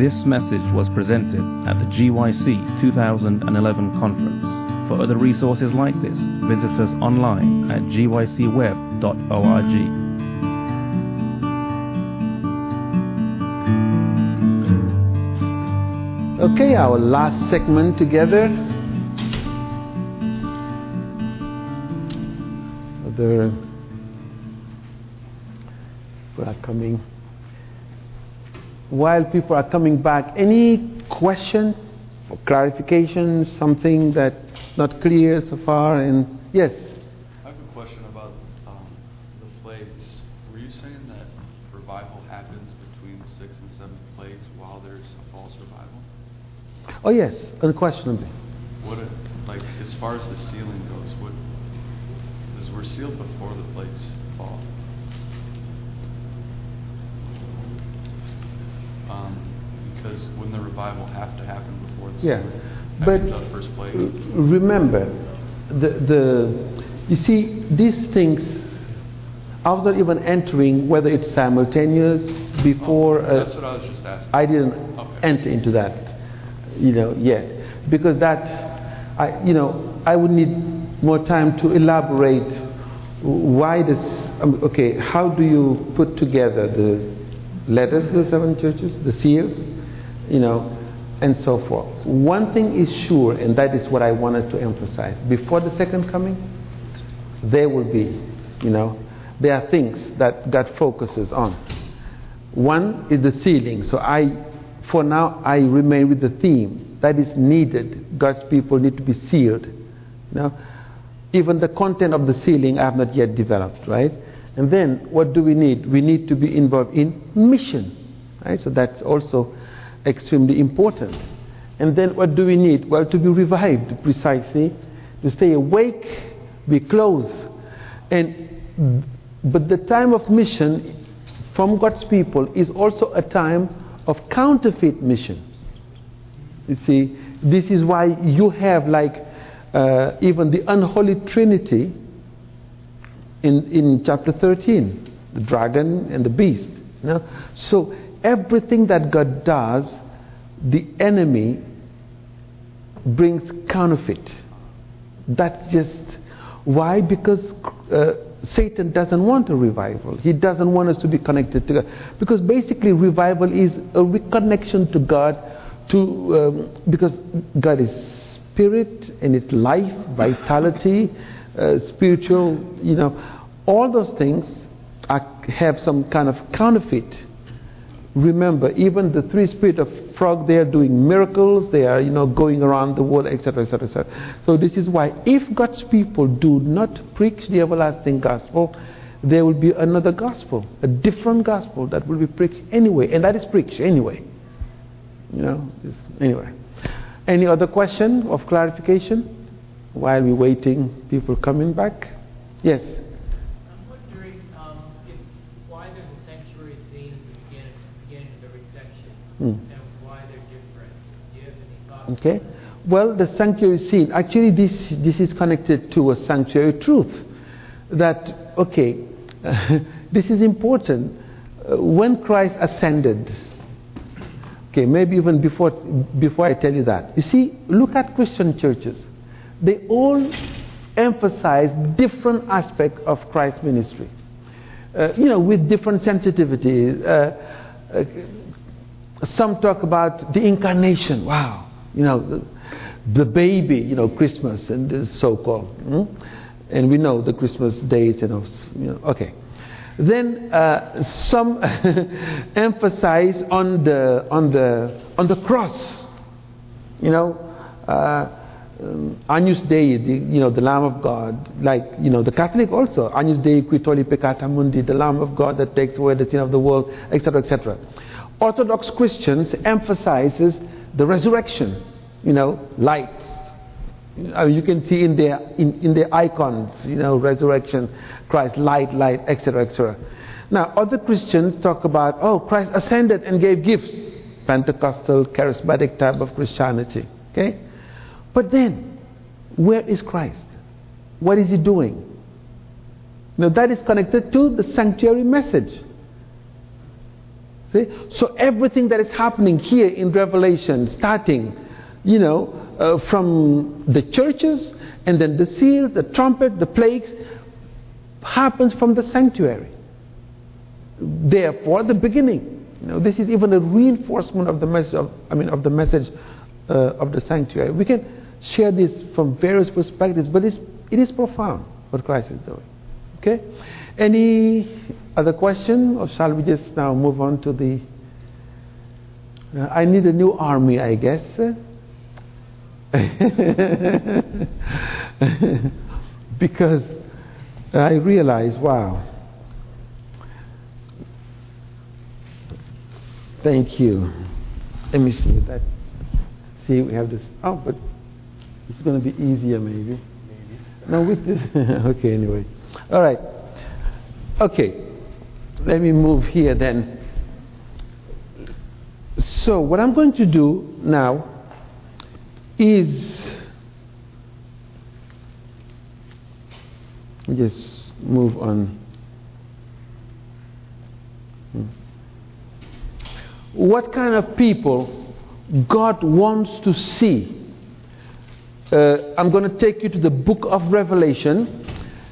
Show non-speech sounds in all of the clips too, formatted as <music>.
This message was presented at the GYC 2011 conference. For other resources like this, visit us online at gycweb.org. Okay, our last segment together. Other people are coming. While people are coming back, any question or clarification, something that's not clear so far? And yes. I have a question about um, the plagues. Were you saying that revival happens between the sixth and seventh plagues while there's a false revival? Oh yes, unquestionably. What, like, as far as the sealing goes, what, because we're sealed before the plagues fall. Um, because wouldn't the revival have to happen before the Yeah, but the first plague? remember, the the you see these things after even entering, whether it's simultaneous before. Oh, uh, that's what I was just asking. I didn't Okay. enter into that, you know, yet because that, I you know, I would need more time to elaborate why this. Um, okay, how do you put together the letters to the seven churches, the seals, you know, and so forth. One thing is sure, and that is what I wanted to emphasize: before the second coming, there will be, you know, there are things that God focuses on. One is the sealing. So I, for now, I remain with the theme that is needed. God's people need to be sealed. You know? Even the content of the sealing I have not yet developed, right? And then what do we need? We need to be involved in mission, right? So that's also extremely important. And then what do we need? Well, to be revived precisely, to stay awake, be close. And but the time of mission from God's people is also a time of counterfeit mission. You see, this is why you have like uh, even the unholy trinity in, in chapter 13 the dragon and the beast. You know? So everything that God does, the enemy brings counterfeit. That's just why? Because uh, Satan doesn't want a revival. He doesn't want us to be connected to God. Because basically, revival is a reconnection to God, to um, because God is spirit and it's life, vitality, uh, spiritual. You know, all those things are, have some kind of counterfeit. Remember, even the three spirit of frog, they are doing miracles. They are, you know, going around the world, etc., etc., etc. So this is why, if God's people do not preach the everlasting gospel, there will be another gospel, a different gospel that will be preached anyway, and that is preached anyway. You know, anyway. Any other question of clarification while we're waiting? People coming back? Yes. I'm wondering um, if why there's a sanctuary scene at the beginning, beginning of every section, Hmm. and why they're different. Do you have any thoughts? Okay. Well, the sanctuary scene, actually, this, this is connected to a sanctuary truth. That, okay, <laughs> this is important. Uh, when Christ ascended, okay, maybe even before, before I tell you that, you see, look at Christian churches. They all emphasize different aspects of Christ's ministry. Uh, you know, with different sensitivity. Uh, uh, some talk about the incarnation. Wow, you know, the, the baby, you know, Christmas and so-called. hmm? And we know the Christmas know, you know okay. Then uh, some <laughs> emphasize on the on the on the cross. You know, uh, um, Agnus Dei, the, you know, the Lamb of God, like, you know, the Catholic also, Agnus Dei qui tolli peccata mundi, the Lamb of God that takes away the sin of the world, etc., etc. Orthodox Christians emphasizes the resurrection, you know, light. Uh, you can see in their, in, in their icons, you know, resurrection, Christ, light, light, etc., etc. Now, other Christians talk about, oh, Christ ascended and gave gifts, Pentecostal, charismatic type of Christianity, okay? But then, where is Christ? What is he doing? Now, that is connected to the sanctuary message. See? So everything that is happening here in Revelation, starting, you know, uh, from the churches and then the seals, the trumpet, the plagues, happens from the sanctuary. Therefore, the beginning. You know, this is even a reinforcement of the message. Of, I mean, of the message uh, of the sanctuary. We can share this from various perspectives, but it's, it is profound what Christ is doing. Okay. Any other question, or shall we just now move on to the? Uh, I need a new army, I guess. <laughs> because I realize, wow. Thank you. Let me see that. See, we have this. Oh, but it's going to be easier, maybe. Maybe. No, with this. <laughs> okay, anyway. All right. Okay. Let me move here then. So, what I'm going to do now is just move on. Hmm. What kind of people God wants to see? Uh, I'm going to take you to the book of Revelation,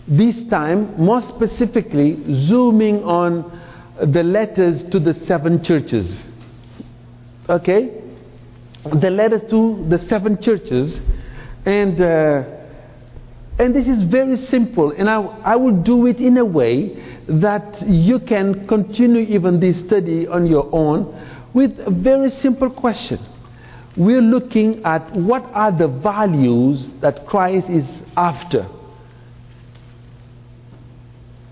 this time more specifically zooming on the letters to the seven churches. Okay? The letters to the seven churches, and uh, and this is very simple, and I, I will do it in a way that you can continue even this study on your own with a very simple question. We're looking at what are the values that Christ is after,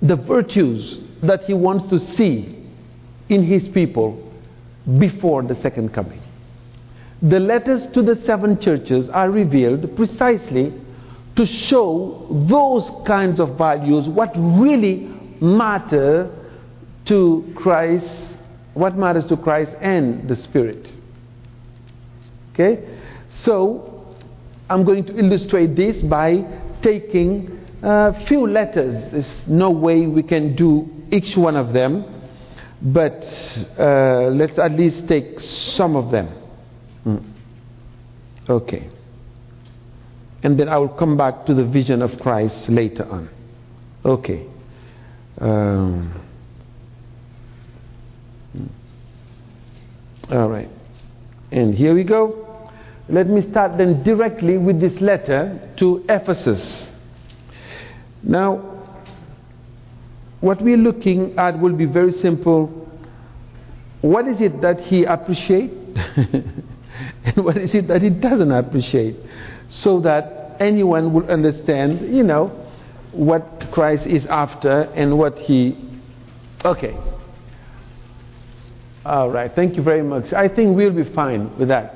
the virtues that he wants to see in his people before the second coming. The letters to the seven churches are revealed precisely to show those kinds of values, what really matter to Christ, what matters to Christ and the Spirit. Okay? So, I'm going to illustrate this by taking a few letters. There's no way we can do each one of them, but uh, let's at least take some of them. Mm. Okay. And then I will come back to the vision of Christ later on. Okay. Um, all right. And here we go. Let me start then directly with this letter to Ephesus. Now, what we're looking at will be very simple. What is it that he appreciates? <laughs> and what is it that he doesn't appreciate? So that anyone will understand, you know, what Christ is after and what he. Okay. All right. Thank you very much. I think we'll be fine with that.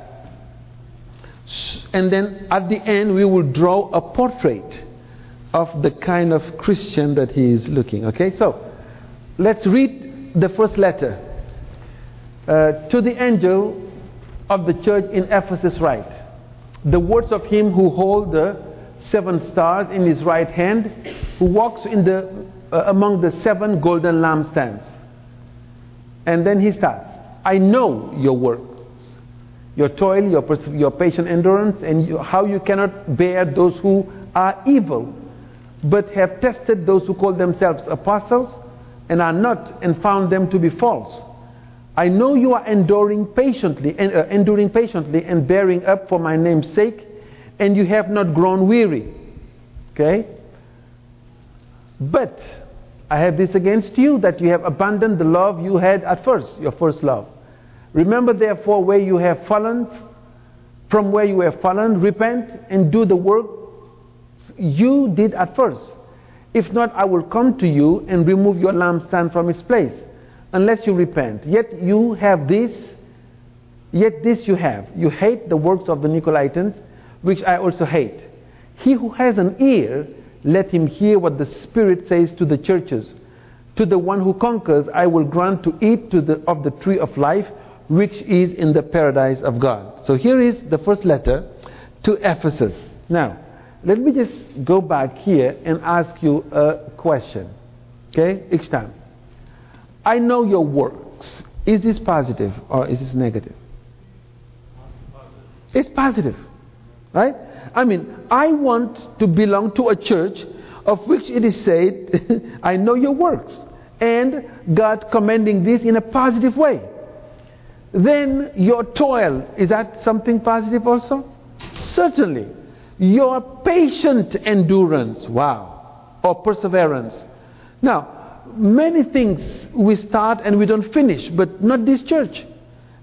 And then at the end, we will draw a portrait of the kind of Christian that he is looking. Okay? So, let's read the first letter. Uh, to the angel of the church in Ephesus, write the words of him who holds the seven stars in his right hand, who walks in the, uh, among the seven golden lampstands. And then he starts I know your works, your toil, your, pers- your patient endurance, and you, how you cannot bear those who are evil, but have tested those who call themselves apostles and are not, and found them to be false. I know you are enduring patiently and uh, enduring patiently and bearing up for my name's sake, and you have not grown weary. Okay? But I have this against you that you have abandoned the love you had at first, your first love. Remember therefore where you have fallen, from where you have fallen, repent and do the work you did at first. If not, I will come to you and remove your lampstand from its place, unless you repent. Yet you have this, yet this you have. You hate the works of the Nicolaitans, which I also hate. He who has an ear, let him hear what the Spirit says to the churches. To the one who conquers, I will grant to eat the, of the tree of life, which is in the paradise of God. So here is the first letter to Ephesus. Now, let me just go back here and ask you a question. Okay? Each time. I know your works. Is this positive or is this negative? It's positive, right? I mean, I want to belong to a church of which it is said, <laughs> I know your works, and God commending this in a positive way. Then your toil, is that something positive also? Certainly. Your patient endurance, wow, or perseverance. Now, many things we start and we don't finish, but not this church.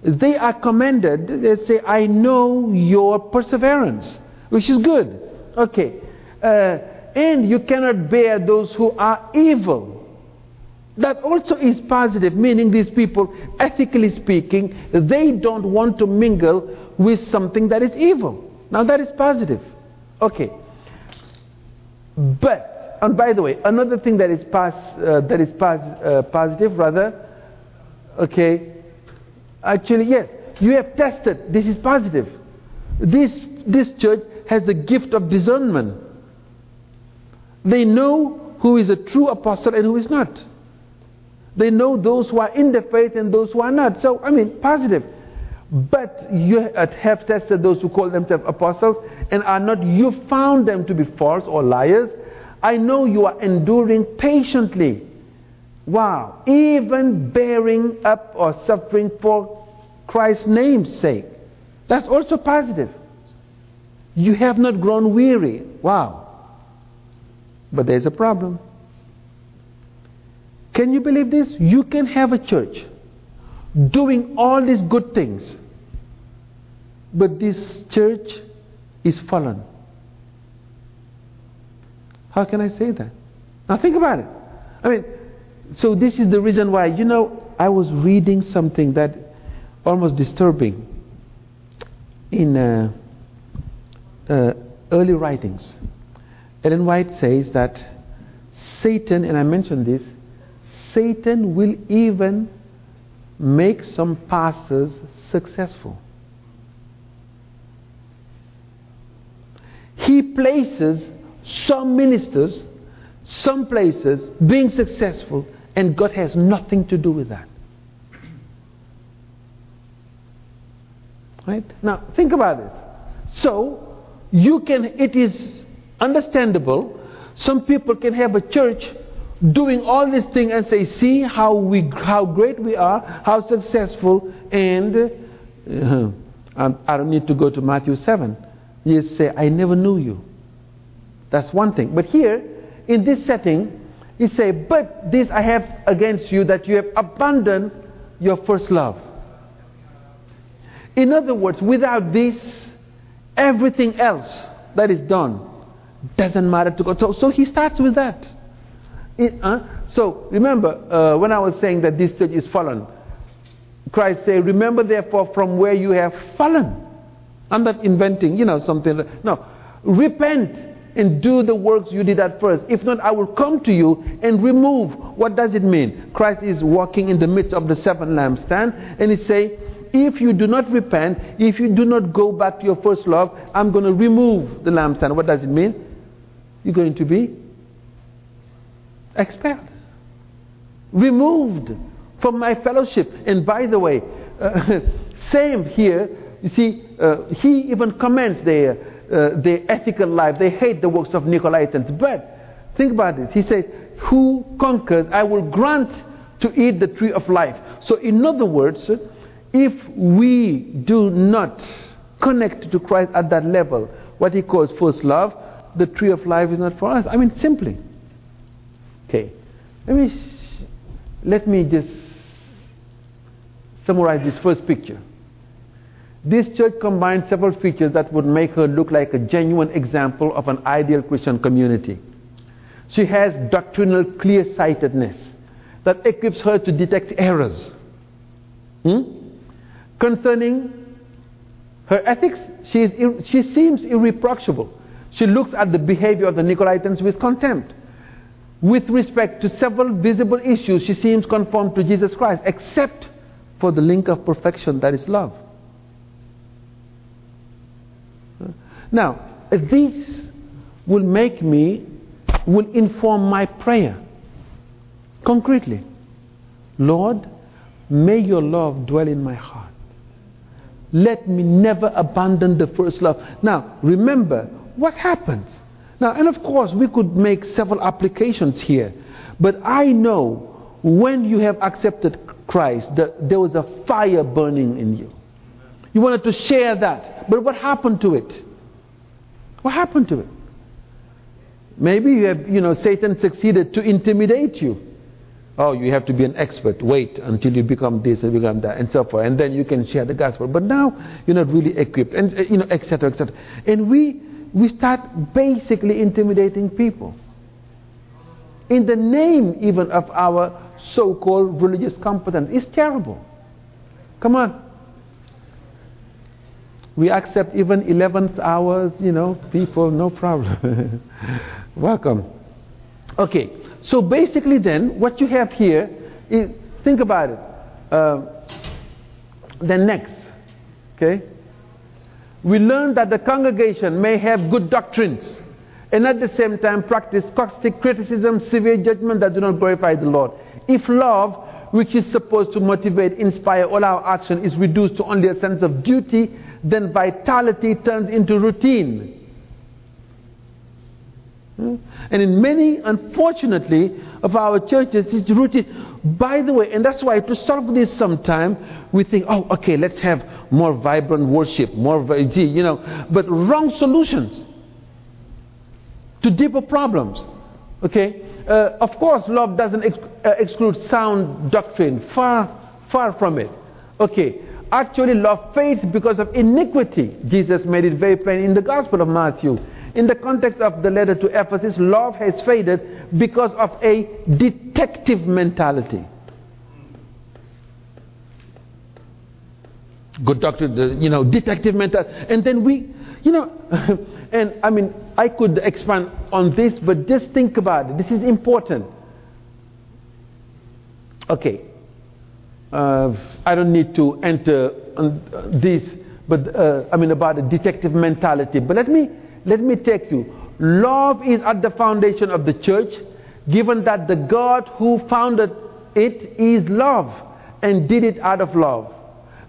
They are commended, they say, I know your perseverance, which is good. Okay. Uh, and you cannot bear those who are evil. That also is positive, meaning these people, ethically speaking, they don't want to mingle with something that is evil. Now that is positive. Okay. But, and by the way, another thing that is, pos, uh, that is pos, uh, positive, rather, okay, actually, yes, you have tested, this is positive. This, this church has the gift of discernment. They know who is a true apostle and who is not. They know those who are in the faith and those who are not. So, I mean, positive. But you have tested those who call themselves apostles and are not. You found them to be false or liars. I know you are enduring patiently. Wow. Even bearing up or suffering for Christ's name's sake. That's also positive. You have not grown weary. Wow. But there's a problem. Can you believe this? You can have a church doing all these good things, but this church is fallen. How can I say that? Now think about it. I mean, so this is the reason why, you know, I was reading something that almost disturbing in uh, uh, early writings. Ellen White says that Satan, and I mentioned this, Satan will even make some pastors successful. He places some ministers, some places being successful, and God has nothing to do with that. Right? Now, think about it. So, you can, it is understandable, some people can have a church doing all these things and say, see how, we, how great we are, how successful, and uh, I don't need to go to Matthew 7. You say, I never knew you. That's one thing. But here, in this setting, he say, but this I have against you that you have abandoned your first love. In other words, without this, everything else that is done doesn't matter to God. So, so he starts with that. It, so remember, uh, when I was saying that this church is fallen, Christ said, Remember therefore from where you have fallen. I'm not inventing, you know, something. No. Repent and do the works you did at first. If not, I will come to you and remove. What does it mean? Christ is walking in the midst of the seven lampstand and he say, if you do not repent, if you do not go back to your first love, I'm going to remove the lampstand. What does it mean? You're going to be expelled, removed from my fellowship. And by the way, uh, <laughs> same here. You see, uh, he even comments their uh, their ethical life. They hate the works of Nicolaitans. But think about this. He says, "Who conquers, I will grant to eat the tree of life." So, in other words, if we do not connect to Christ at that level, what he calls first love, the tree of life is not for us. I mean, simply. Okay. Let me, let me just summarize this first picture. This church combines several features that would make her look like a genuine example of an ideal Christian community. She has doctrinal clear sightedness that equips her to detect errors. Hmm? Concerning her ethics, she, is she seems irreproachable. She looks at the behavior of the Nicolaitans with contempt. With respect to several visible issues, she seems conformed to Jesus Christ, except for the link of perfection that is love. Now, this will make me, will inform my prayer concretely. Lord, May your love dwell in my heart. Let me never abandon the first love. Now, remember what happens. Now, and of course, we could make several applications here, but I know when you have accepted Christ, that there was a fire burning in you. You wanted to share that, but what happened to it? What happened to it? Maybe you have, you know, Satan succeeded to intimidate you. Oh, you have to be an expert. Wait until you become this and become that, and so forth, and then you can share the gospel. But now you're not really equipped, and you know, etc., etc. And we we start basically intimidating people in the name even of our so-called religious competence. It's terrible. Come on. We accept even 11th hours, you know, people, no problem. <laughs> Welcome. Okay, so basically then, what you have here is, think about it. Uh, then next, okay? We learn that the congregation may have good doctrines and at the same time practice caustic criticism, severe judgment that do not glorify the Lord. If love, which is supposed to motivate, inspire all our action, is reduced to only a sense of duty, then vitality turns into routine. Hmm? And in many, unfortunately, of our churches, it's routine. By the way, and that's why to solve this sometime, we think, oh, okay, let's have more vibrant worship, more, you know, but wrong solutions to deeper problems. Okay? Uh, of course, love doesn't ex- uh, exclude sound doctrine. Far, far from it. Okay. Actually, love fades because of iniquity. Jesus made it very plain in the Gospel of Matthew. In the context of the letter to Ephesus, love has faded because of a detective mentality. Good doctor, you know, detective mentality. And then we, you know, <laughs> and I mean, I could expand on this, but just think about it. This is important. Okay. Uh, I don't need to enter on this, but uh, I mean about the detective mentality. But let me let me take you. Love is at the foundation of the church, given that the God who founded it is love and did it out of love.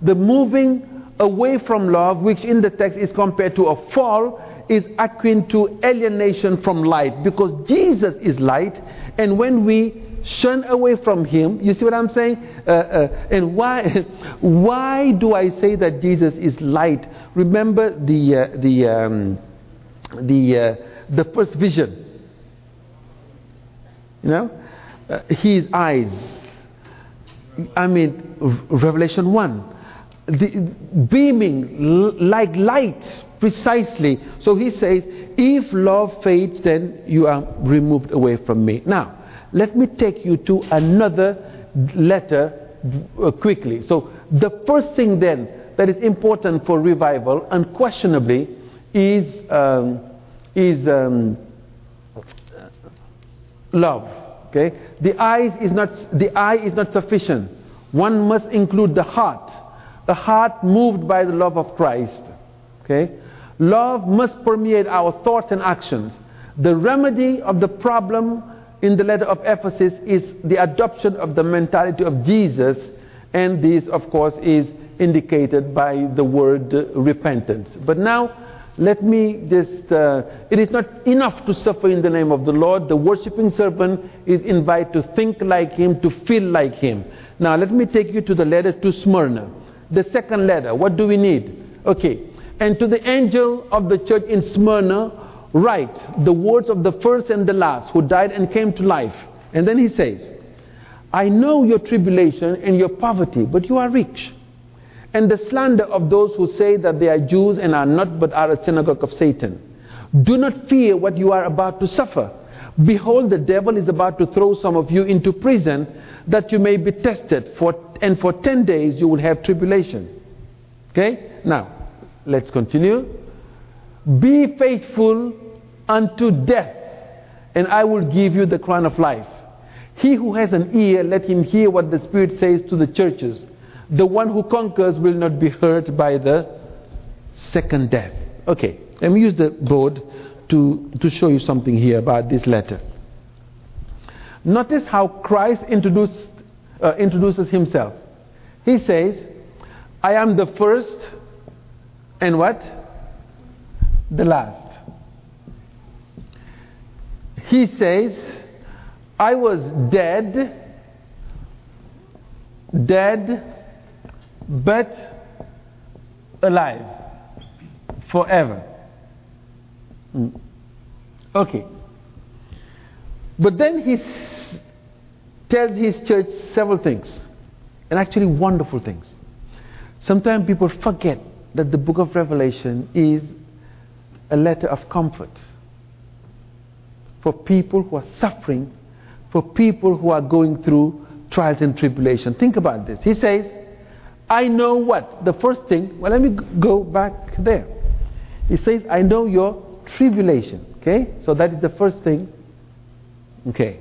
The moving away from love, which in the text is compared to a fall, is akin to alienation from light because Jesus is light, and when we shun away from Him, you see what I'm saying? Uh, uh, and why, <laughs> why do I say that Jesus is light? Remember the uh, the um, the uh, the first vision. You know, uh, His eyes. I mean, Revelation one the, beaming like light precisely. So he says, if love fades, then you are removed away from me. Now, let me take you to another letter uh, quickly. So, the first thing then that is important for revival, unquestionably, is, um, is um, love. Okay? The, eyes is not, the eye is not sufficient. One must include the heart a heart moved by the love of Christ. Okay? Love must permeate our thoughts and actions. The remedy of the problem in the letter of Ephesus is the adoption of the mentality of Jesus, and this, of course, is indicated by the word repentance. But now, let me just, uh, it is not enough to suffer in the name of the Lord. The worshipping servant is invited to think like him, to feel like him. Now, let me take you to the letter to Smyrna the second letter. What do we need? Okay. And to the angel of the church in Smyrna, write the words of the first and the last who died and came to life. And then he says, I know your tribulation and your poverty, but you are rich. And the slander of those who say that they are Jews and are not, but are a synagogue of Satan. Do not fear what you are about to suffer. Behold, the devil is about to throw some of you into prison that you may be tested, for, and for 10 days you will have tribulation. Okay? Now, let's continue. Be faithful unto death, and I will give you the crown of life. He who has an ear, let him hear what the Spirit says to the churches. The one who conquers will not be hurt by the second death. Okay, let me use the board to, to show you something here about this letter. Notice how Christ introduced, uh, introduces himself. He says, I am the first and what? The last. He says, I was dead, dead, but alive forever. Mm. Okay. But then he tells his church several things, and actually wonderful things. Sometimes people forget that the book of Revelation is a letter of comfort for people who are suffering, for people who are going through trials and tribulation. Think about this. He says, I know what? The first thing, well, let me go back there. He says, I know your tribulation. Okay? So that is the first thing. Okay.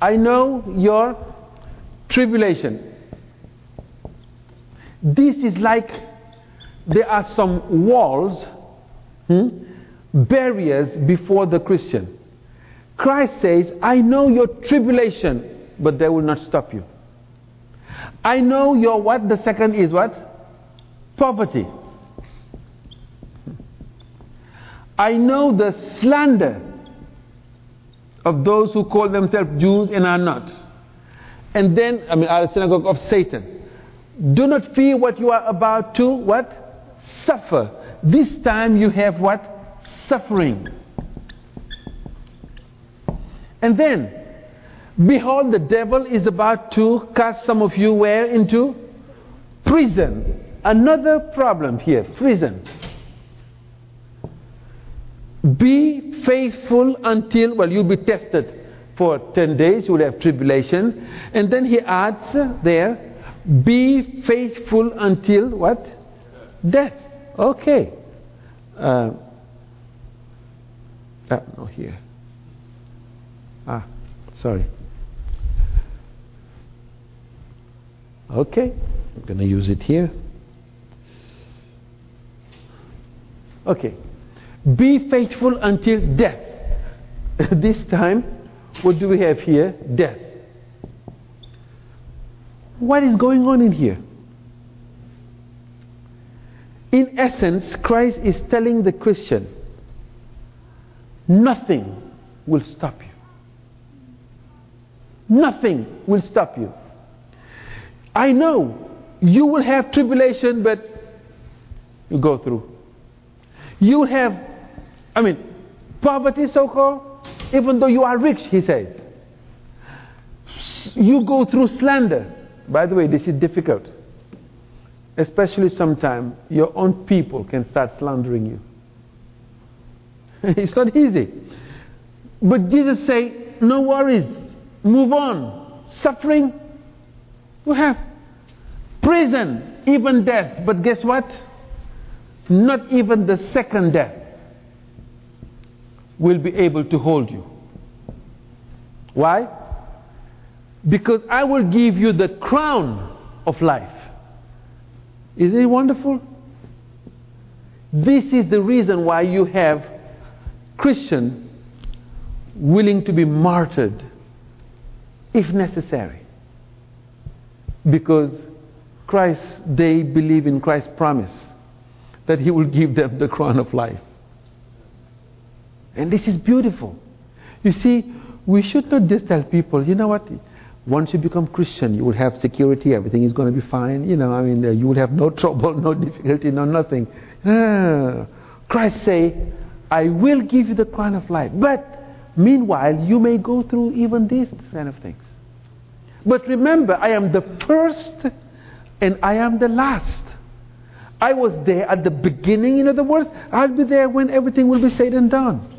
I know your tribulation. This is like there are some walls, hmm, barriers before the Christian. Christ says, I know your tribulation, but they will not stop you. I know your what? The second is what? Poverty. I know the slander of those who call themselves Jews and are not. And then, I mean, are synagogue of Satan. Do not fear what you are about to what? Suffer. This time you have what? Suffering. And then, behold, the devil is about to cast some of you where? Into prison. Another problem here prison. Be faithful until, well, you'll be tested for 10 days, you will have tribulation. And then he adds there, be faithful until what? Death. Okay. Uh, uh, no, here. Ah, sorry. Okay, I'm going to use it here. Okay. Be faithful until death. <laughs> this time, what do we have here? Death. What is going on in here? In essence, Christ is telling the Christian nothing will stop you. Nothing will stop you. I know you will have tribulation, but you go through. You will have, I mean, poverty so called, even though you are rich, he says. You go through slander. By the way, this is difficult. Especially sometimes your own people can start slandering you. <laughs> it's not easy. But Jesus say, no worries, move on. Suffering, you have. Prison, even death. But guess what? Not even the second death will be able to hold you. Why? Because I will give you the crown of life. Isn't it wonderful? This is the reason why you have Christian willing to be martyred if necessary. Because Christ, they believe in Christ's promise that He will give them the crown of life. And this is beautiful. You see, we should not just tell people, you know what, once you become Christian, you will have security, everything is going to be fine, you know, I mean, uh, you will have no <laughs> trouble, no difficulty, no nothing. No. Christ say, I will give you the crown of life. But meanwhile, you may go through even these kind of things. But remember, I am the first and I am the last. I was there at the beginning, in other words, I'll be there when everything will be said and done.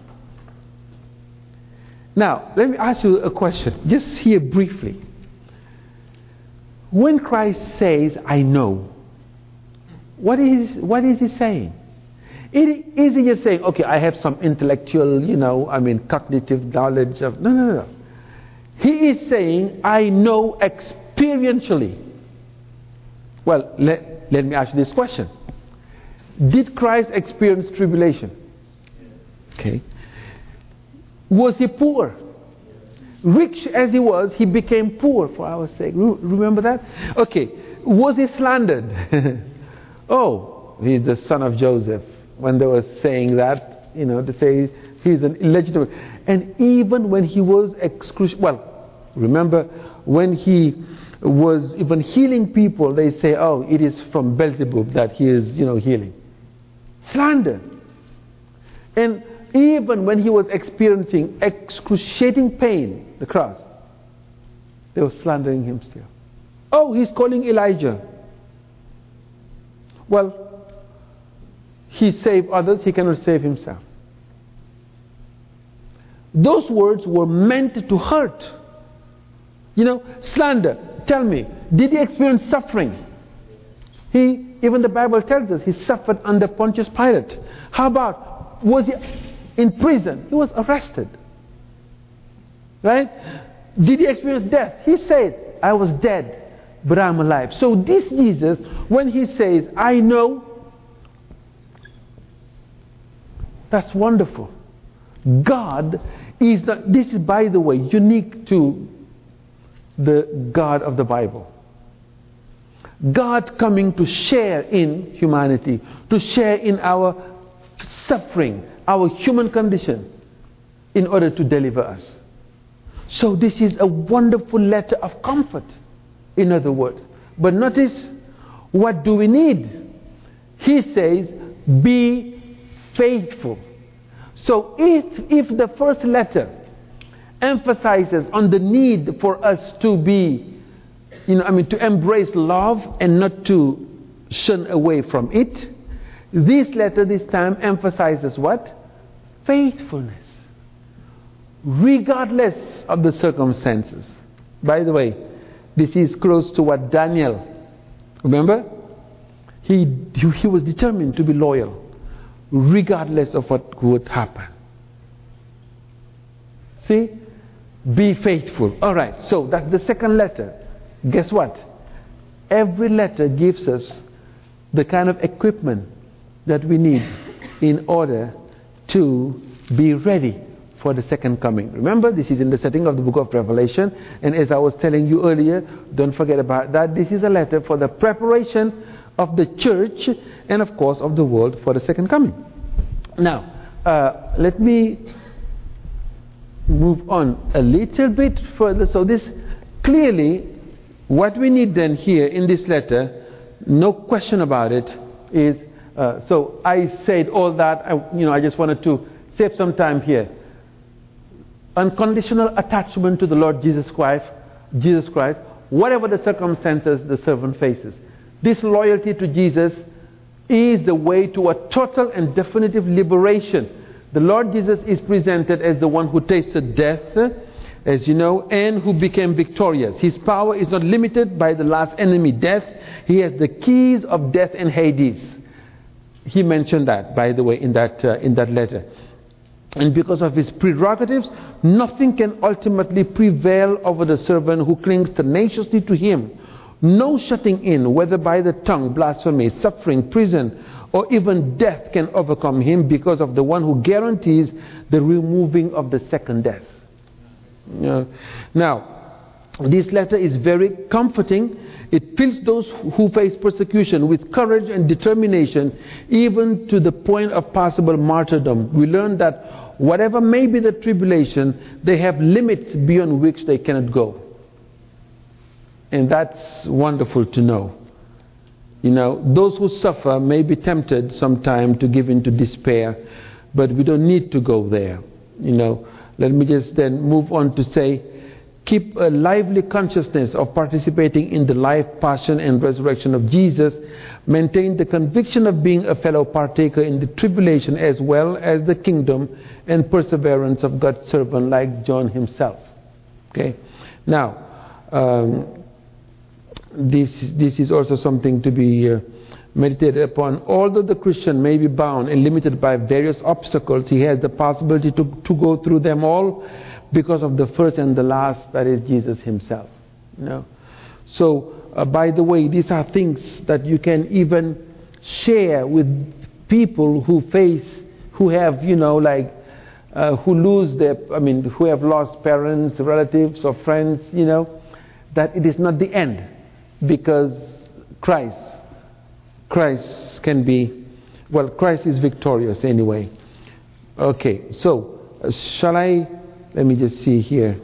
Now, let me ask you a question, just here briefly. When Christ says, I know, what is, what is he saying? It, is he just saying, okay, I have some intellectual, you know, I mean, cognitive knowledge of. No, no, no. He is saying, I know experientially. Well, let, let me ask you this question Did Christ experience tribulation? Okay. Was he poor? rich as he was, he became poor for our sake. Remember that? Okay. Was he slandered? <laughs> oh, he's the son of Joseph. When they were saying that, you know, to say he's an illegitimate. And even when he was excruciating, well, remember when he was even healing people, they say, oh, it is from Beelzebub that he is, you know, healing. Slander. And even when he was experiencing excruciating pain, the cross, they were slandering him still. Oh, he's calling Elijah. Well, he saved others, he cannot save himself. Those words were meant to hurt. You know, slander. Tell me, did he experience suffering? He, even the Bible tells us, he suffered under Pontius Pilate. How about, was he in prison? He was arrested. Right? Did he experience death? He said, I was dead, but I'm alive. So this Jesus, when he says, I know, that's wonderful. God is not, this is by the way unique to the God of the Bible. God coming to share in humanity, to share in our suffering, our human condition, in order to deliver us. So, this is a wonderful letter of comfort, in other words. But notice, what do we need? He says, Be faithful. So, if, if the first letter emphasizes on the need for us to be, you know, I mean, to embrace love and not to shun away from it, this letter this time emphasizes what? Faithfulness. Regardless of the circumstances. By the way, this is close to what Daniel, remember? He, he was determined to be loyal, regardless of what would happen. See? Be faithful. All right, so that's the second letter. Guess what? Every letter gives us the kind of equipment that we need in order to be ready for the second coming. Remember, this is in the setting of the book of Revelation, and as I was telling you earlier, don't forget about that. This is a letter for the preparation of the church and, of course, of the world for the second coming. Now, uh, let me move on a little bit further. So, this clearly, what we need then here in this letter, no question about it, is uh, so I said all that. I, you know, I just wanted to save some time here. Unconditional attachment to the Lord Jesus Christ, Jesus Christ, whatever the circumstances the servant faces. This loyalty to Jesus is the way to a total and definitive liberation. The Lord Jesus is presented as the one who tasted death, as you know, and who became victorious. His power is not limited by the last enemy, death. He has the keys of death and Hades. He mentioned that, by the way, in that, uh, in that letter. And because of his prerogatives, nothing can ultimately prevail over the servant who clings tenaciously to him. No shutting in, whether by the tongue, blasphemy, suffering, prison, or even death, can overcome him because of the one who guarantees the removing of the second death. Now, this letter is very comforting. It fills those who face persecution with courage and determination, even to the point of possible martyrdom. We learn that whatever may be the tribulation, they have limits beyond which they cannot go. And that's wonderful to know. You know, those who suffer may be tempted sometime to give in to despair, but we don't need to go there. You know, let me just then move on to say, keep a lively consciousness of participating in the life, passion, and resurrection of Jesus. Maintain the conviction of being a fellow partaker in the tribulation as well as the kingdom and perseverance of God's servant, like John himself. Okay? Now, um, this, this is also something to be uh, meditated upon. Although the Christian may be bound and limited by various obstacles, he has the possibility to, to go through them all because of the first and the last, that is Jesus himself. You know? So, uh, by the way, these are things that you can even share with people who face, who have, you know, like uh, who lose their, I mean, who have lost parents, relatives, or friends, you know, that it is not the end because Christ, Christ can be, well, Christ is victorious anyway. Okay, so uh, shall I, let me just see here.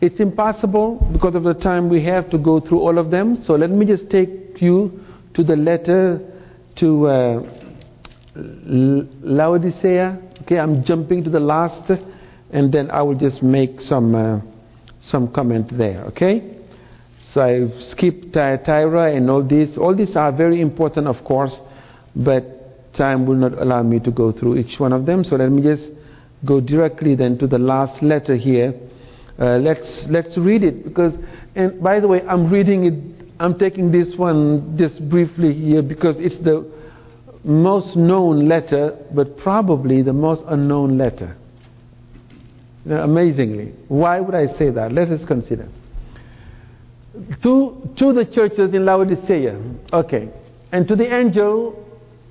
It's impossible because of the time we have to go through all of them, so let me just take you to the letter to uh, Laodicea. Okay, I'm jumping to the last, and then I will just make some uh, some comment there. Okay, so I skipped Tyra and all these. All these are very important, of course, but time will not allow me to go through each one of them. So let me just go directly then to the last letter here. Uh, let's let's read it because, and by the way, I'm reading it. I'm taking this one just briefly here because it's the most known letter, but probably the most unknown letter. Amazingly. Why would I say that? Let us consider. To, to the churches in Laodicea, okay, and to the angel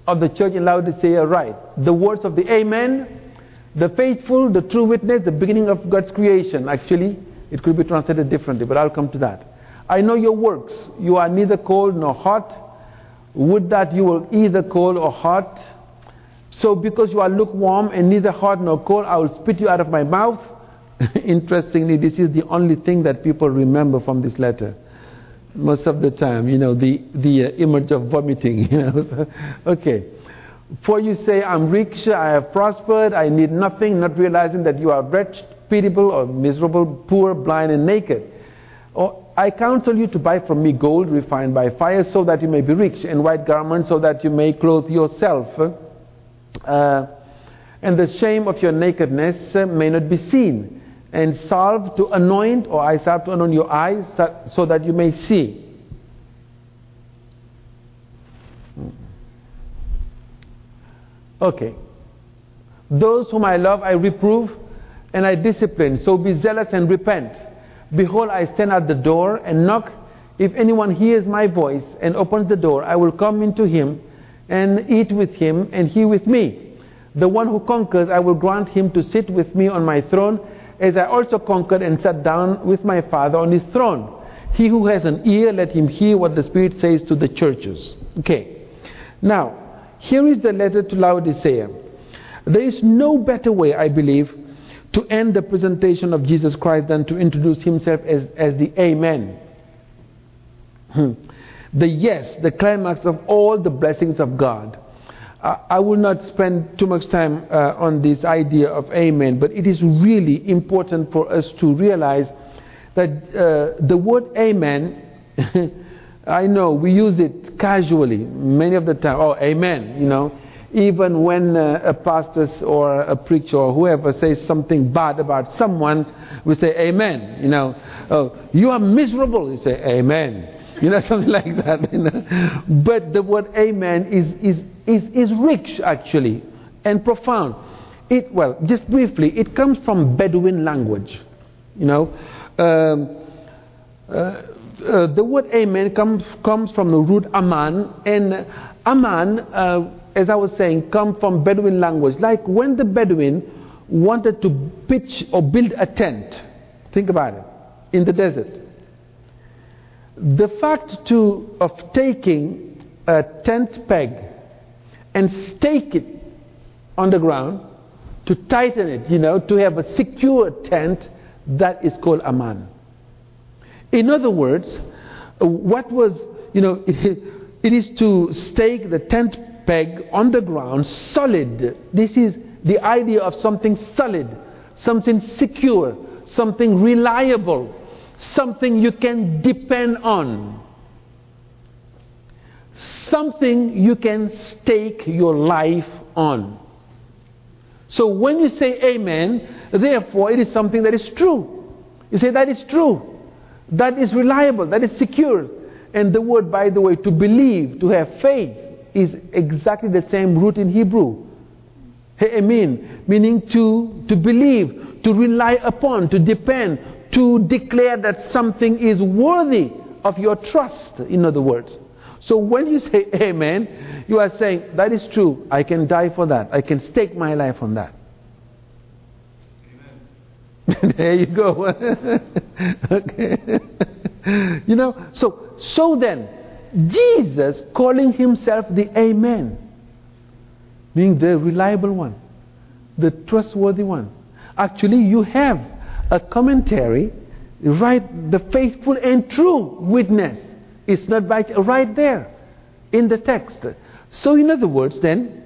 of the church in Laodicea, write the words of the Amen, the faithful, the true witness, the beginning of God's creation. Actually, it could be translated differently, but I'll come to that. I know your works. You are neither cold nor hot. Would that you were either cold or hot. So, because you are lukewarm and neither hot nor cold, I will spit you out of my mouth. <laughs> Interestingly, this is the only thing that people remember from this letter. Most of the time, you know, the, the uh, image of vomiting. <laughs> You know? <laughs> okay. For you say, I'm rich, I have prospered, I need nothing, not realizing that you are wretched, pitiable, or miserable, poor, blind, and naked. Or I counsel you to buy from me gold refined by fire, so that you may be rich, and white garments, so that you may clothe yourself. Uh, and the shame of your nakedness uh, may not be seen, and salve to anoint, or eye salve to anoint your eyes, so that you may see. Okay. Those whom I love, I reprove and I discipline. So be zealous and repent. Behold, I stand at the door and knock. If anyone hears my voice and opens the door, I will come into him and eat with him and he with me. The one who conquers, I will grant him to sit with me on my throne, as I also conquered and sat down with my Father on his throne. He who has an ear, let him hear what the Spirit says to the churches. Okay. Now, here is the letter to Laodicea. There is no better way, I believe, to end the presentation of Jesus Christ than to introduce himself as, as the Amen. Hmm. The yes, the climax of all the blessings of God. I will not spend too much time uh, on this idea of Amen, but it is really important for us to realize that uh, the word Amen. <laughs> I know we use it casually many of the time. Oh, amen, you know. Even when uh, a pastor or a preacher or whoever says something bad about someone, we say amen, you know. Oh, you are miserable, you say amen. You know, <laughs> something like that. You know? But the word amen is, is, is, is rich, actually, and profound. It, well, just briefly, it comes from Bedouin language, you know. Um, uh, uh, the word amen comes, comes from the root aman, and aman, uh, as I was saying, comes from Bedouin language. Like when the Bedouin wanted to pitch or build a tent, think about it, in the desert. The fact to, of taking a tent peg and stake it on the ground, to tighten it, you know, to have a secure tent, that is called aman. In other words, what was, you know, <laughs> it is to stake the tent peg on the ground solid. This is the idea of something solid, something secure, something reliable, something you can depend on, something you can stake your life on. So when you say amen, therefore it is something that is true. You say that is true. That is reliable, that is secure. And the word, by the way, to believe, to have faith, is exactly the same root in Hebrew. Amen. Meaning to, to believe, to rely upon, to depend, to declare that something is worthy of your trust, in other words. So when you say <laughs> amen, you are saying, that is true. I can die for that. I can stake my life on that. <laughs> there you go. <laughs> okay. you know, so so then, Jesus calling himself the Amen, being the reliable one, the trustworthy one. Actually, you have a commentary, right? The faithful and true witness. It's not by, right there in the text. So, in other words, then,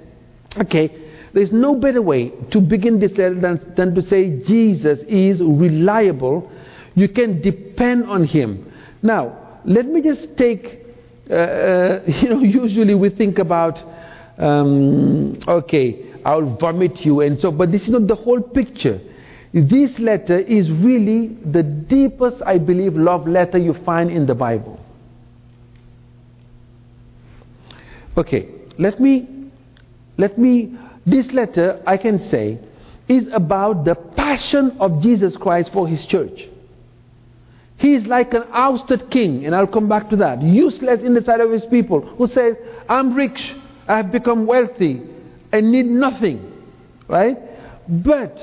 okay, there's no better way to begin this letter than, than to say Jesus is reliable. You can depend on him. Now, let me just take, uh, uh, <laughs> you know, usually we think about, um, okay, I'll vomit you and so, but this is not the whole picture. This letter is really the deepest, I believe, love letter you find in the Bible. Okay, let me, let me, this letter, I can say, is about the passion of Jesus Christ for his church. He is like an ousted king, and I'll come back to that, useless in the sight of his people, who says, I'm rich, I've become wealthy, I need nothing, right? But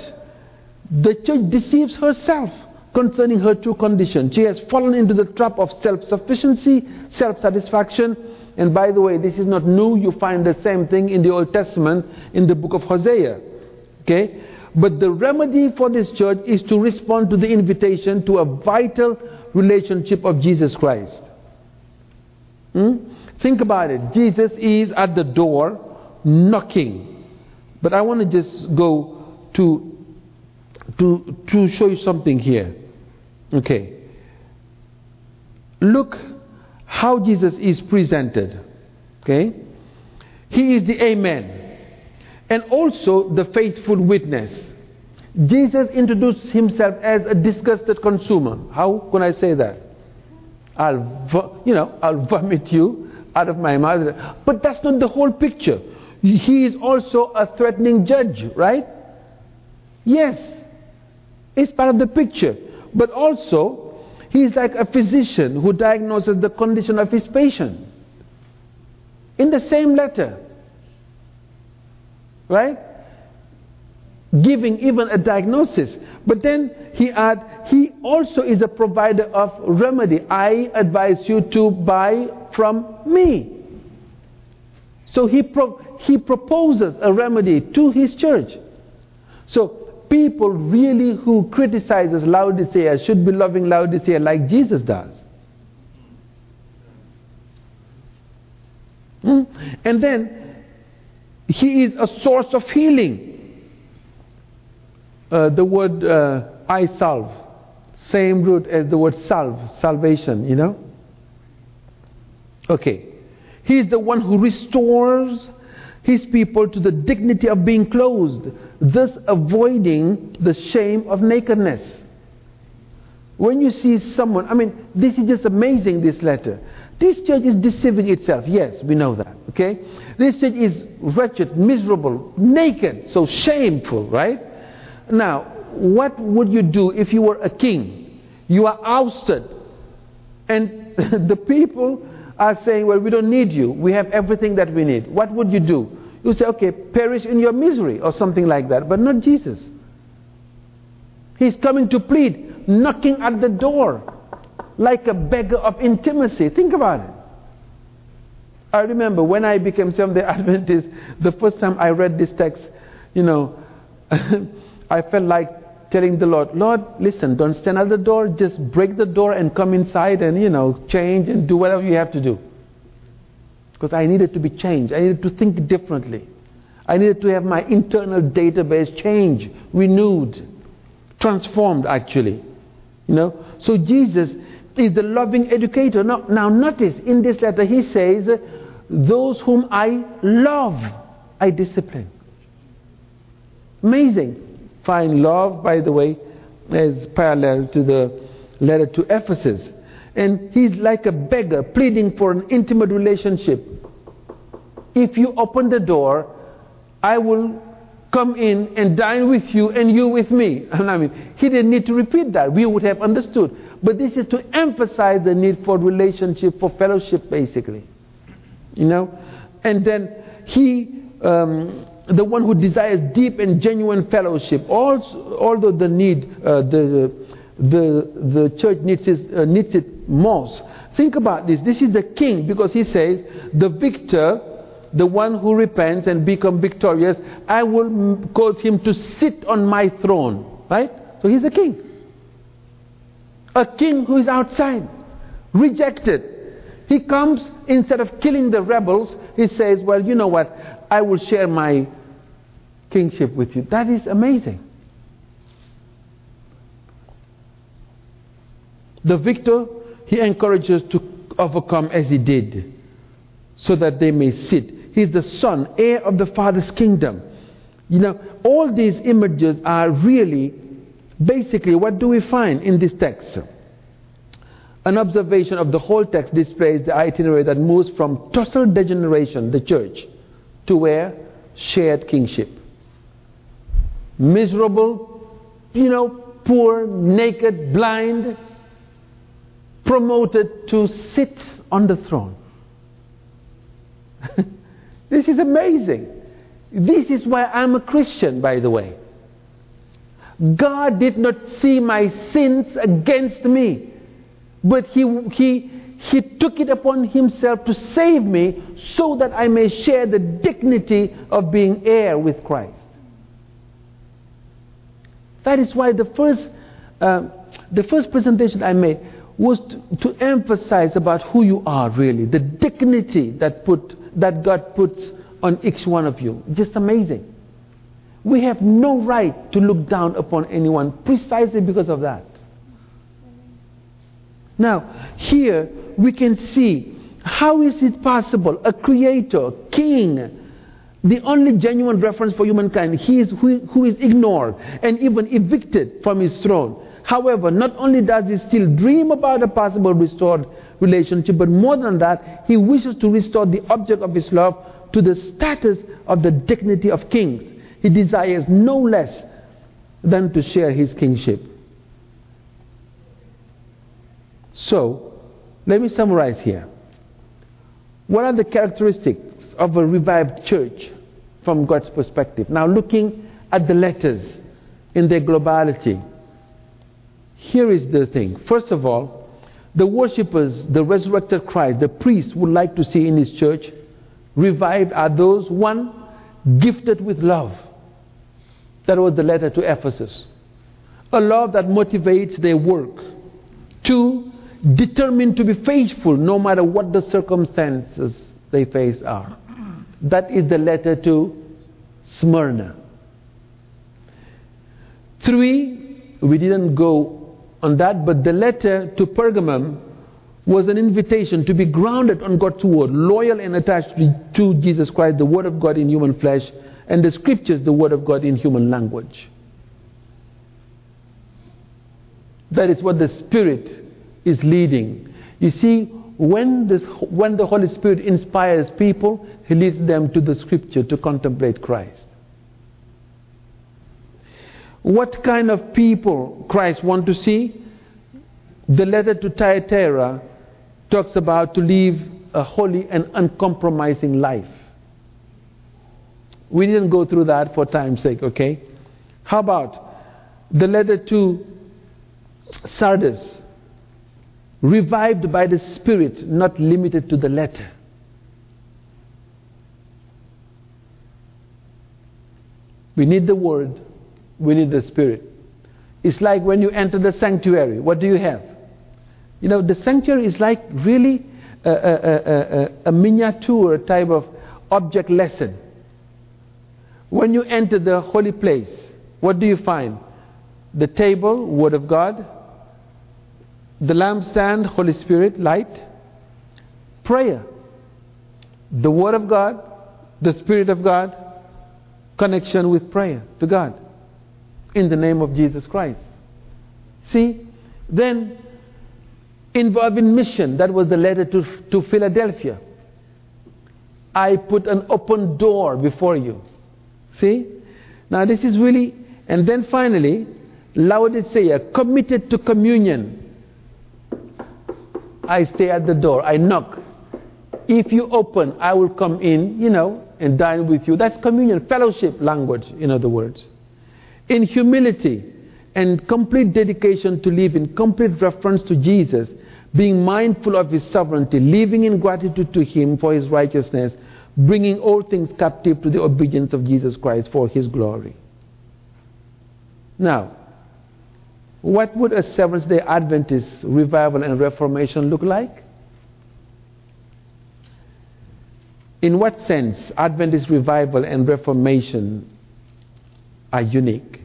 the church deceives herself concerning her true condition. She has fallen into the trap of self sufficiency, self satisfaction. And by the way, this is not new. You find the same thing in the Old Testament in the book of Hosea. Okay? But the remedy for this church is to respond to the invitation to a vital relationship of Jesus Christ. Hmm? Think about it. Jesus is at the door knocking. But I want to just go to to, to show you something here. Okay. Look how Jesus is presented. Okay. He is the Amen. And also the faithful witness. Jesus introduced himself as a disgusted consumer. How can I say that? I'll, you know, I'll <laughs> vomit you out of my mouth. But that's not the whole picture. He is also a threatening judge, right? Yes, it's part of the picture. But also, he is like a physician who diagnoses the condition of his patient. In the same letter. Right? Giving even a diagnosis. But then he add, he also is a provider of remedy. I advise you to buy from me. So he, pro- he proposes a remedy to his church. So people really who criticizes Laodicea should be loving Laodicea like Jesus does. Hmm? And then he is a source of healing. Uh, the word uh, eye salve, same root as the word salve, salvation, you know? Okay. He is the one who restores his people to the dignity of being clothed, thus avoiding the shame of nakedness. When you see someone, I mean, this is just amazing, this letter. This church is deceiving itself. Yes, we know that. Okay? This church is wretched, miserable, naked, so shameful, right? Now, what would you do if you were a king? You are ousted. And <laughs> the people are saying, Well, we don't need you. We have everything that we need. What would you do? You say, Okay, perish in your misery or something like that. But not Jesus. He's coming to plead, knocking at the door like a beggar of intimacy. Think about it. I remember when I became Seventh day Adventist, the first time I read this text, you know, <laughs> I felt like telling the Lord, Lord, listen, don't stand at the door, just break the door and come inside and, you know, change and do whatever you have to do. Because I needed to be changed. I needed to think differently. I needed to have my internal database changed, renewed, transformed actually. You know? So Jesus is the loving educator. Now, now notice in this letter he says, Those whom I love, I discipline. Amazing. Find love, by the way, as parallel to the letter to Ephesus. And he's like a beggar pleading for an intimate relationship. If you open the door, I will come in and dine with you and you with me. <laughs> I mean, he didn't need to repeat that. We would have understood. But this is to emphasize the need for relationship, for fellowship, basically. You know? And then he, um, the one who desires deep and genuine fellowship, also, although the need, uh, the, the, the church needs it, uh, needs it most. Think about this. This is the king because he says, the victor, the one who repents and become victorious, I will cause him to sit on my throne. Right? So he's a king. A king who is outside, rejected. He comes, instead of killing the rebels, he says, Well, you know what? I will share my kingship with you. That is amazing. The victor, he encourages to overcome as he did, so that they may sit. He's the son, heir of the Father's kingdom. You know, all these images are really, basically, what do we find in this text? An observation of the whole text displays the itinerary that moves from total degeneration, the church, to where? Shared kingship. Miserable, you know, poor, naked, blind, promoted to sit on the throne. <laughs> this is amazing. This is why I'm a Christian, by the way. God did not see my sins against me, but He, he, he took it upon Himself to save me so that I may share the dignity of being heir with Christ. That is why the first, uh, the first presentation I made was to, to, emphasize about who you are really, the dignity that, put, that God puts on each one of you. Just amazing. We have no right to look down upon anyone precisely because of that. Now, here we can see how is it possible a creator, king, the only genuine reference for humankind, he is who, who is ignored and even evicted from his throne. However, not only does he still dream about a possible restored relationship, but more than that, he wishes to restore the object of his love to the status of the dignity of kings. He desires no less than to share his kingship. So, let me summarize here. What are the characteristics of a revived church from God's perspective? Now, looking at the letters in their globality, here is the thing. First of all, the worshippers, the resurrected Christ, the priests would like to see in his church revived are those, one, gifted with love. That was the letter to Ephesus. A love that motivates their work. Two, determined to be faithful no matter what the circumstances they face are. That is the letter to Smyrna. Three, we didn't go on that, but the letter to Pergamum was an invitation to be grounded on God's word, loyal and attached to Jesus Christ, the Word of God in human flesh, and the Scriptures, the Word of God in human language. That is what the Spirit is leading. You see, when, this, when the Holy Spirit inspires people, He leads them to the Scripture to contemplate Christ. What kind of people Christ want to see? The letter to Thyatira talks about to live a holy and uncompromising life. We didn't go through that for time's sake, okay? How about the letter to Sardis? Revived by the Spirit, not limited to the letter. We need the Word, we need the Spirit. It's like when you enter the sanctuary, what do you have? You know, the sanctuary is like really a, a, a, a, miniature type of object lesson. When you enter the holy place, what do you find? The table, Word of God, the lampstand, Holy Spirit, light, prayer, the Word of God, the Spirit of God, connection with prayer to God in the name of Jesus Christ. See? Then involving mission. That was the letter to, to Philadelphia. I put an open door before you. See? Now, this is really, and then finally, Laodicea, committed to communion. I stay at the door, I knock. if you open, I will come in, you know, and dine with you. That's communion, fellowship language, in other words. In humility and complete dedication to live in complete reference to Jesus, being mindful of his sovereignty, living in gratitude to him for his righteousness, bringing all things captive to the obedience of Jesus Christ for his glory. Now, what would a Seventh day Adventist revival and reformation look like? In what sense Adventist revival and reformation are unique?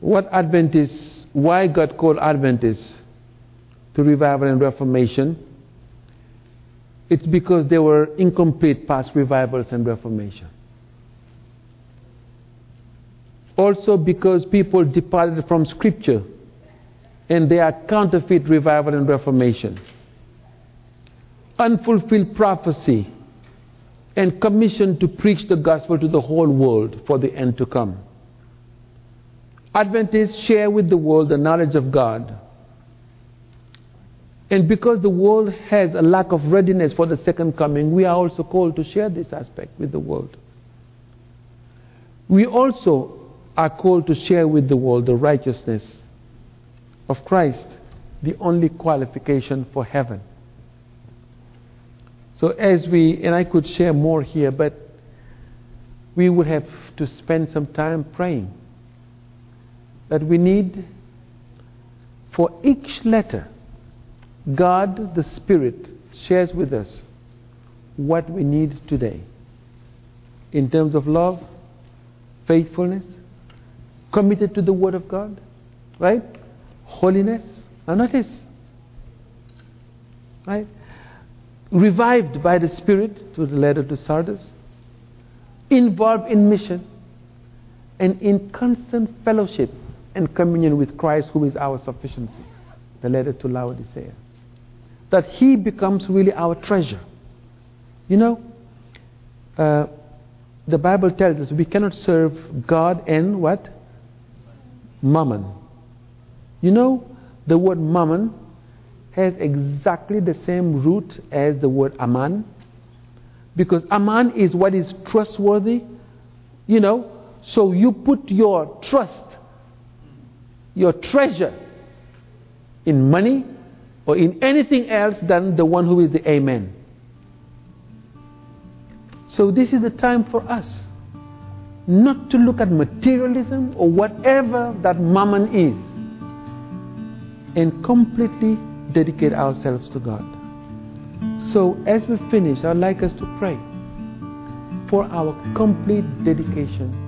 What Adventists, why God called Adventists to revival and reformation? It's because there were incomplete past revivals and reformation. Also because people departed from Scripture and they are counterfeit revival and reformation. Unfulfilled prophecy and commission to preach the gospel to the whole world for the end to come. Adventists share with the world the knowledge of God. And because the world has a lack of readiness for the second coming, we are also called to share this aspect with the world. We also are called to share with the world the righteousness of Christ, the only qualification for heaven. So, as we, and I could share more here, but we would have to spend some time praying that we need for each letter, God the Spirit shares with us what we need today in terms of love, faithfulness, committed to the Word of God, right? Holiness. Now, notice, right? Revived by the Spirit through the letter to Sardis, involved in mission, and in constant fellowship and communion with Christ, who is our sufficiency. The letter to Laodicea. That He becomes really our treasure. You know, uh, the Bible tells us we cannot serve God and what? Mammon. You know, the word mammon has exactly the same root as the word aman. Because aman is what is trustworthy. You know, so you put your trust your treasure in money or in anything else than the one who is the Amen. So, this is the time for us not to look at materialism or whatever that mammon is and completely dedicate ourselves to God. So, as we finish, I'd like us to pray for our complete dedication